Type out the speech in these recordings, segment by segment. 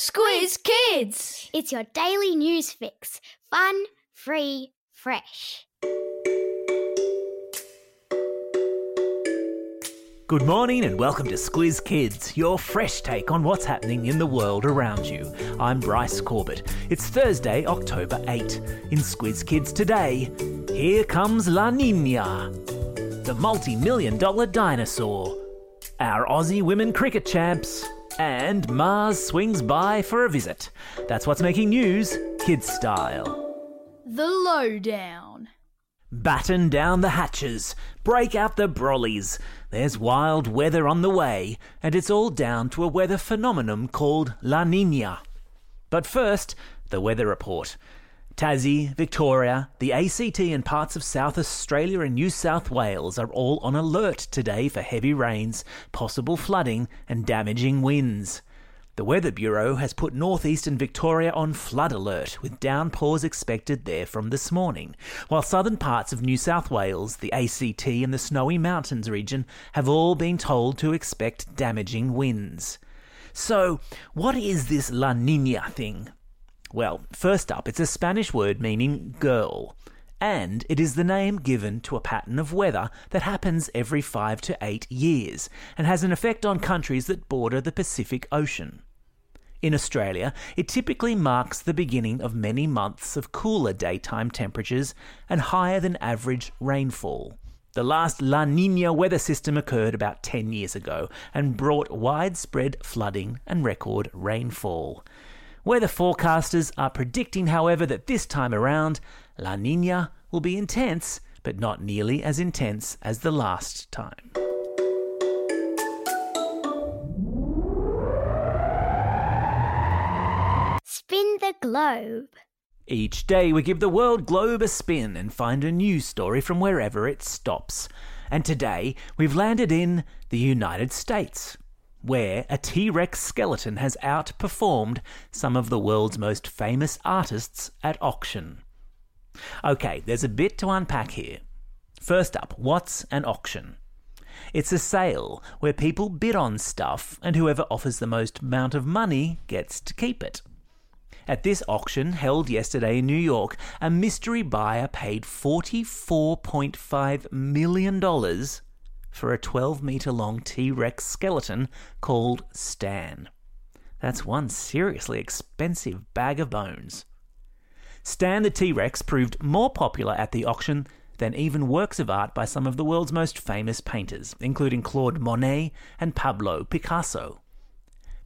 Squiz Kids! It's your daily news fix. Fun, free, fresh. Good morning and welcome to Squiz Kids, your fresh take on what's happening in the world around you. I'm Bryce Corbett. It's Thursday, October 8. In Squiz Kids today, here comes La Nina, the multi million dollar dinosaur, our Aussie women cricket champs, and Mars swings by for a visit. That's what's making news, kids style. The Lowdown. Batten down the hatches, break out the brollies. There's wild weather on the way, and it's all down to a weather phenomenon called La Nina. But first, the weather report. Tassie, Victoria, the ACT, and parts of South Australia and New South Wales are all on alert today for heavy rains, possible flooding, and damaging winds. The Weather Bureau has put northeastern Victoria on flood alert, with downpours expected there from this morning, while southern parts of New South Wales, the ACT, and the Snowy Mountains region have all been told to expect damaging winds. So, what is this La Nina thing? Well, first up, it's a Spanish word meaning girl, and it is the name given to a pattern of weather that happens every five to eight years and has an effect on countries that border the Pacific Ocean. In Australia, it typically marks the beginning of many months of cooler daytime temperatures and higher than average rainfall. The last La Nina weather system occurred about 10 years ago and brought widespread flooding and record rainfall. Weather forecasters are predicting, however, that this time around, La Nina will be intense, but not nearly as intense as the last time. Spin the globe. Each day we give the world globe a spin and find a new story from wherever it stops. And today we've landed in the United States, where a T Rex skeleton has outperformed some of the world's most famous artists at auction. Okay, there's a bit to unpack here. First up, what's an auction? It's a sale where people bid on stuff and whoever offers the most amount of money gets to keep it. At this auction held yesterday in New York, a mystery buyer paid $44.5 million for a 12 metre long T Rex skeleton called Stan. That's one seriously expensive bag of bones. Stan the T Rex proved more popular at the auction than even works of art by some of the world's most famous painters, including Claude Monet and Pablo Picasso.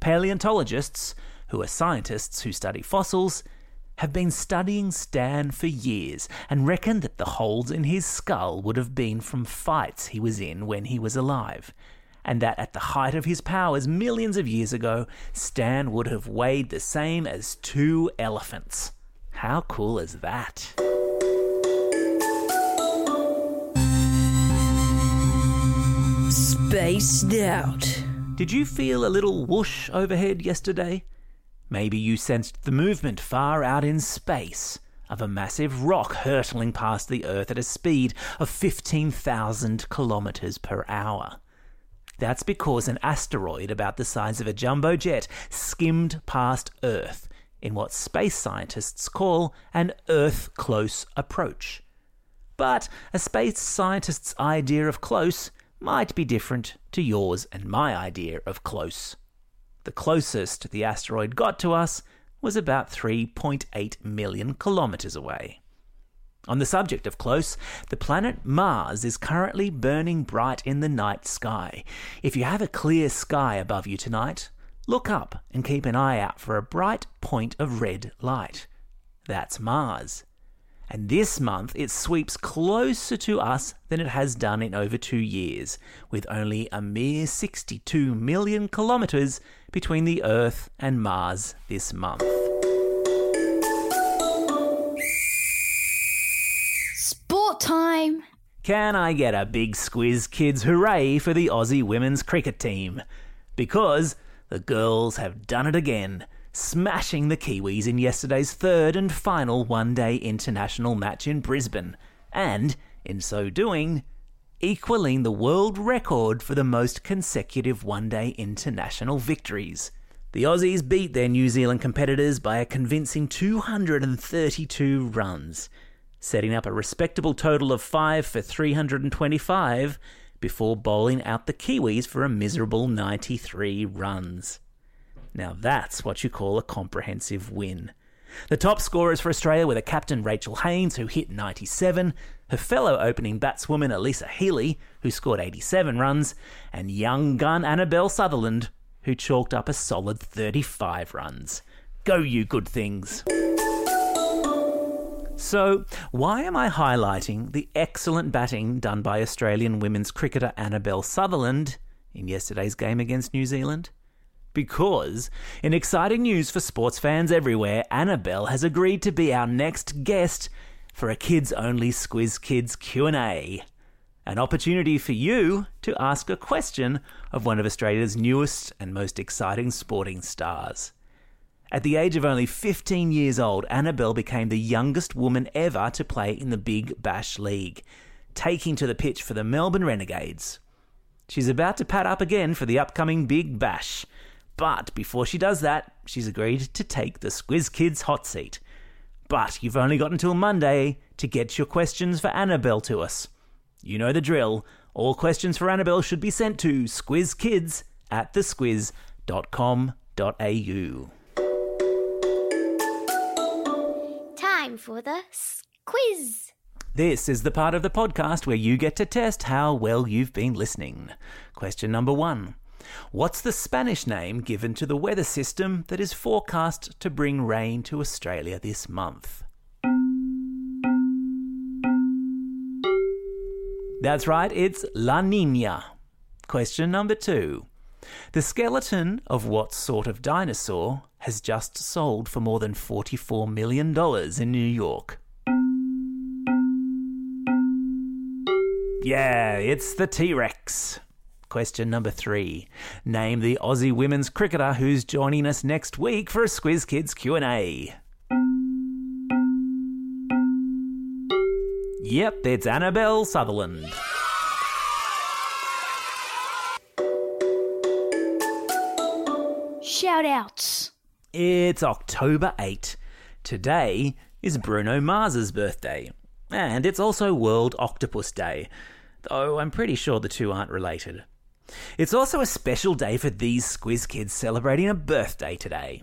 Paleontologists, who are scientists who study fossils, have been studying Stan for years and reckon that the holes in his skull would have been from fights he was in when he was alive, and that at the height of his powers millions of years ago, Stan would have weighed the same as two elephants. How cool is that? Spaced out. Did you feel a little whoosh overhead yesterday? Maybe you sensed the movement far out in space of a massive rock hurtling past the Earth at a speed of 15,000 kilometers per hour. That's because an asteroid about the size of a jumbo jet skimmed past Earth in what space scientists call an Earth close approach. But a space scientist's idea of close might be different to yours and my idea of close. The closest the asteroid got to us was about 3.8 million kilometers away. On the subject of close, the planet Mars is currently burning bright in the night sky. If you have a clear sky above you tonight, look up and keep an eye out for a bright point of red light. That's Mars. And this month it sweeps closer to us than it has done in over two years, with only a mere 62 million kilometres between the Earth and Mars this month. Sport time. Can I get a big squiz kids hooray for the Aussie women's cricket team? Because the girls have done it again, smashing the Kiwis in yesterday's third and final one day international match in Brisbane, and, in so doing, equaling the world record for the most consecutive one day international victories. The Aussies beat their New Zealand competitors by a convincing 232 runs, setting up a respectable total of 5 for 325 before bowling out the Kiwis for a miserable 93 runs. Now that's what you call a comprehensive win. The top scorers for Australia were the captain Rachel Haynes, who hit 97, her fellow opening batswoman Alyssa Healy, who scored 87 runs, and young gun Annabelle Sutherland, who chalked up a solid 35 runs. Go, you good things! So, why am I highlighting the excellent batting done by Australian women's cricketer Annabelle Sutherland in yesterday's game against New Zealand? Because, in exciting news for sports fans everywhere, Annabelle has agreed to be our next guest for a kids-only Squiz Kids Q&A. An opportunity for you to ask a question of one of Australia's newest and most exciting sporting stars. At the age of only 15 years old, Annabelle became the youngest woman ever to play in the Big Bash League, taking to the pitch for the Melbourne Renegades. She's about to pad up again for the upcoming Big Bash, but before she does that, she's agreed to take the Squiz Kids hot seat. But you've only got until Monday to get your questions for Annabelle to us. You know the drill. All questions for Annabelle should be sent to squizkids at thesquiz.com.au. Time for the quiz. This is the part of the podcast where you get to test how well you've been listening. Question number one What's the Spanish name given to the weather system that is forecast to bring rain to Australia this month? That's right, it's La Nina. Question number two. The skeleton of what sort of dinosaur has just sold for more than $44 million in New York? Yeah, it's the T Rex. Question number three. Name the Aussie women's cricketer who's joining us next week for a Squiz Kids Q&A. Yep, it's Annabelle Sutherland. Shout outs. It's October 8. Today is Bruno Mars's birthday. And it's also World Octopus Day, though I'm pretty sure the two aren't related. It's also a special day for these Squiz kids celebrating a birthday today.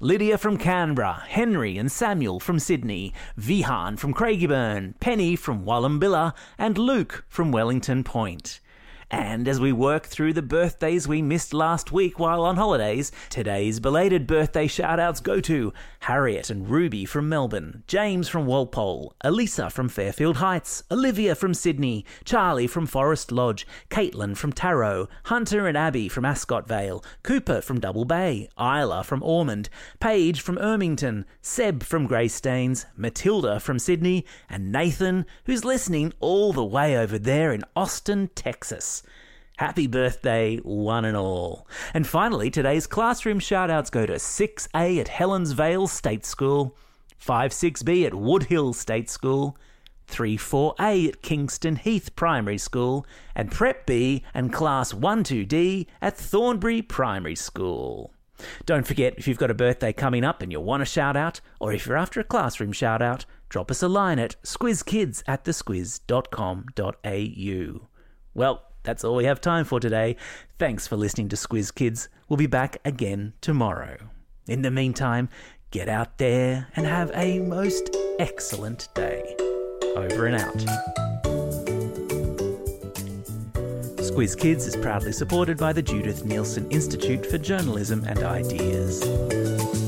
Lydia from Canberra, Henry and Samuel from Sydney, Vihan from Craigieburn, Penny from Wallumbilla, and Luke from Wellington Point. And as we work through the birthdays we missed last week while on holidays, today's belated birthday shout-outs go to Harriet and Ruby from Melbourne, James from Walpole, Elisa from Fairfield Heights, Olivia from Sydney, Charlie from Forest Lodge, Caitlin from Tarot, Hunter and Abby from Ascot Vale, Cooper from Double Bay, Isla from Ormond, Paige from Ermington, Seb from Greystanes, Matilda from Sydney, and Nathan, who's listening all the way over there in Austin, Texas. Happy birthday, one and all. And finally, today's classroom shoutouts go to 6A at Helensvale State School, 5-6B at Woodhill State School, 3-4A at Kingston Heath Primary School, and Prep B and Class 1-2D at Thornbury Primary School. Don't forget, if you've got a birthday coming up and you want a shout out, or if you're after a classroom shout out, drop us a line at squizkids at thesquiz.com.au. Well, that's all we have time for today. Thanks for listening to Squiz Kids. We'll be back again tomorrow. In the meantime, get out there and have a most excellent day. Over and out. Squiz Kids is proudly supported by the Judith Neilson Institute for Journalism and Ideas.